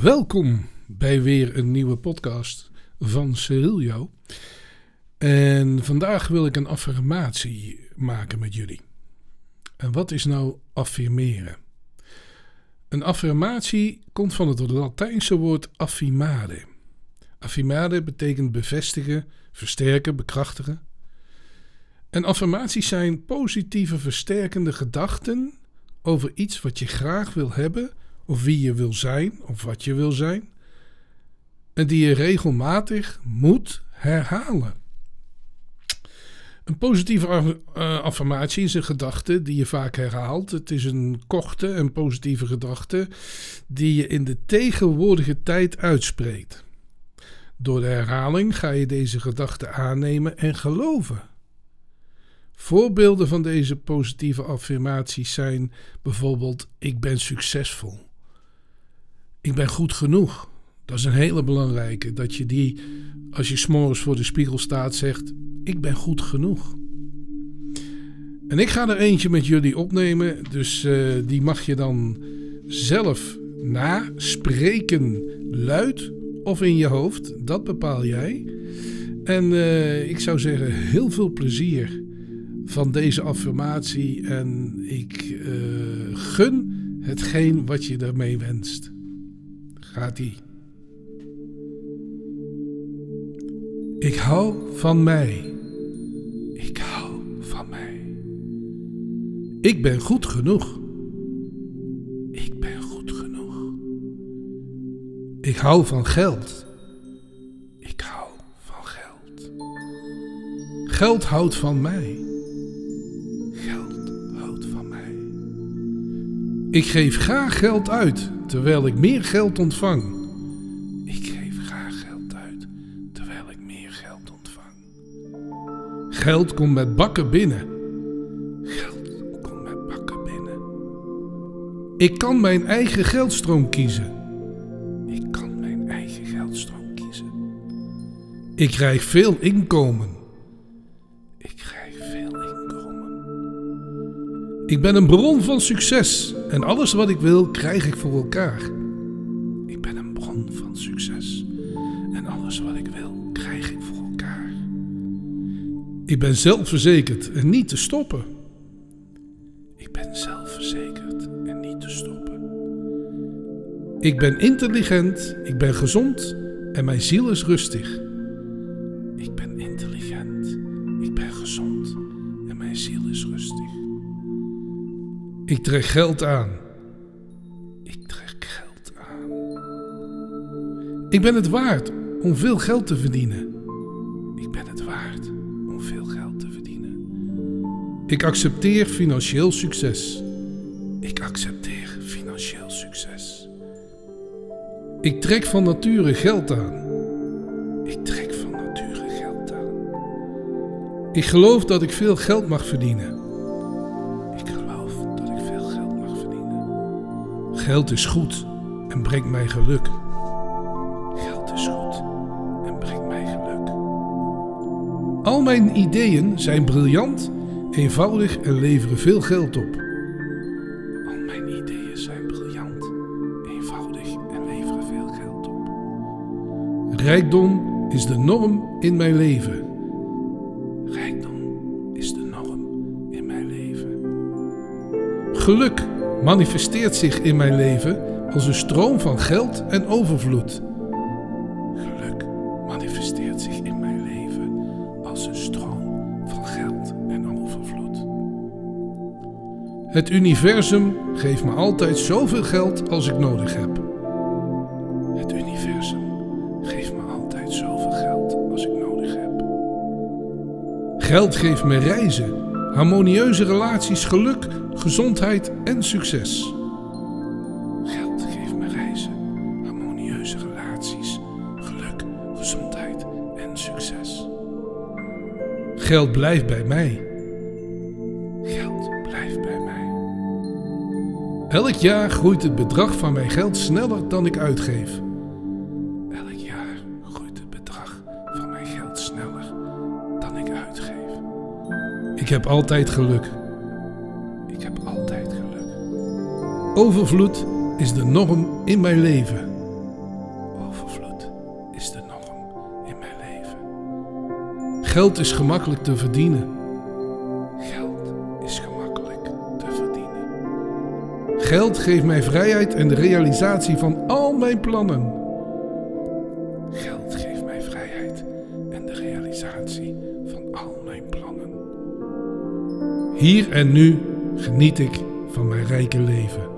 Welkom bij weer een nieuwe podcast van Cerilio. En vandaag wil ik een affirmatie maken met jullie. En wat is nou affirmeren? Een affirmatie komt van het Latijnse woord affirmare. Affirmare betekent bevestigen, versterken, bekrachtigen. En affirmaties zijn positieve, versterkende gedachten over iets wat je graag wil hebben of wie je wil zijn of wat je wil zijn. En die je regelmatig moet herhalen. Een positieve uh, affirmatie is een gedachte die je vaak herhaalt. Het is een korte en positieve gedachte die je in de tegenwoordige tijd uitspreekt. Door de herhaling ga je deze gedachte aannemen en geloven. Voorbeelden van deze positieve affirmaties zijn bijvoorbeeld: Ik ben succesvol. Ik ben goed genoeg. Dat is een hele belangrijke. Dat je die, als je s'morgens voor de spiegel staat, zegt: Ik ben goed genoeg. En ik ga er eentje met jullie opnemen. Dus uh, die mag je dan zelf naspreken, luid of in je hoofd. Dat bepaal jij. En uh, ik zou zeggen, heel veel plezier van deze affirmatie. En ik uh, gun hetgeen wat je daarmee wenst. Ik hou van mij. Ik hou van mij. Ik ben goed genoeg. Ik ben goed genoeg. Ik hou van geld. Ik hou van geld. Geld houdt van mij. Geld houdt van mij. Ik geef graag geld uit terwijl ik meer geld ontvang. Ik geef graag geld uit terwijl ik meer geld ontvang. Geld komt met bakken binnen. Geld komt met bakken binnen. Ik kan mijn eigen geldstroom kiezen. Ik kan mijn eigen geldstroom kiezen. Ik krijg veel inkomen. Ik krijg. Ik ben een bron van succes en alles wat ik wil krijg ik voor elkaar. Ik ben een bron van succes en alles wat ik wil krijg ik voor elkaar. Ik ben zelfverzekerd en niet te stoppen. Ik ben zelfverzekerd en niet te stoppen. Ik ben intelligent, ik ben gezond en mijn ziel is rustig. Ik ben intelligent, ik ben gezond en mijn ziel is rustig. Ik trek geld aan. Ik trek geld aan. Ik ben het waard om veel geld te verdienen. Ik ben het waard om veel geld te verdienen. Ik accepteer financieel succes. Ik accepteer financieel succes. Ik trek van nature geld aan. Ik trek van nature geld aan. Ik geloof dat ik veel geld mag verdienen. Geld is goed en brengt mij geluk. Geld is goed en brengt mij geluk. Al mijn ideeën zijn briljant, eenvoudig en leveren veel geld op. Al mijn ideeën zijn briljant, eenvoudig en leveren veel geld op. Rijkdom is de norm in mijn leven. Rijkdom is de norm in mijn leven. Geluk manifesteert zich in mijn leven als een stroom van geld en overvloed. Geluk manifesteert zich in mijn leven als een stroom van geld en overvloed. Het universum geeft me altijd zoveel geld als ik nodig heb. Het universum geeft me altijd zoveel geld als ik nodig heb. Geld geeft me reizen, harmonieuze relaties, geluk, gezondheid en succes. Geld geeft me reizen, harmonieuze relaties, geluk, gezondheid en succes. Geld blijft bij mij. Geld blijft bij mij. Elk jaar groeit het bedrag van mijn geld sneller dan ik uitgeef. Elk jaar groeit het bedrag van mijn geld sneller. Ik heb altijd geluk. Ik heb altijd geluk. Overvloed is de norm in mijn leven. Overvloed is de norm in mijn leven. Geld is gemakkelijk te verdienen. Geld is gemakkelijk te verdienen. Geld geeft mij vrijheid en de realisatie van al mijn plannen. Hier en nu geniet ik van mijn rijke leven.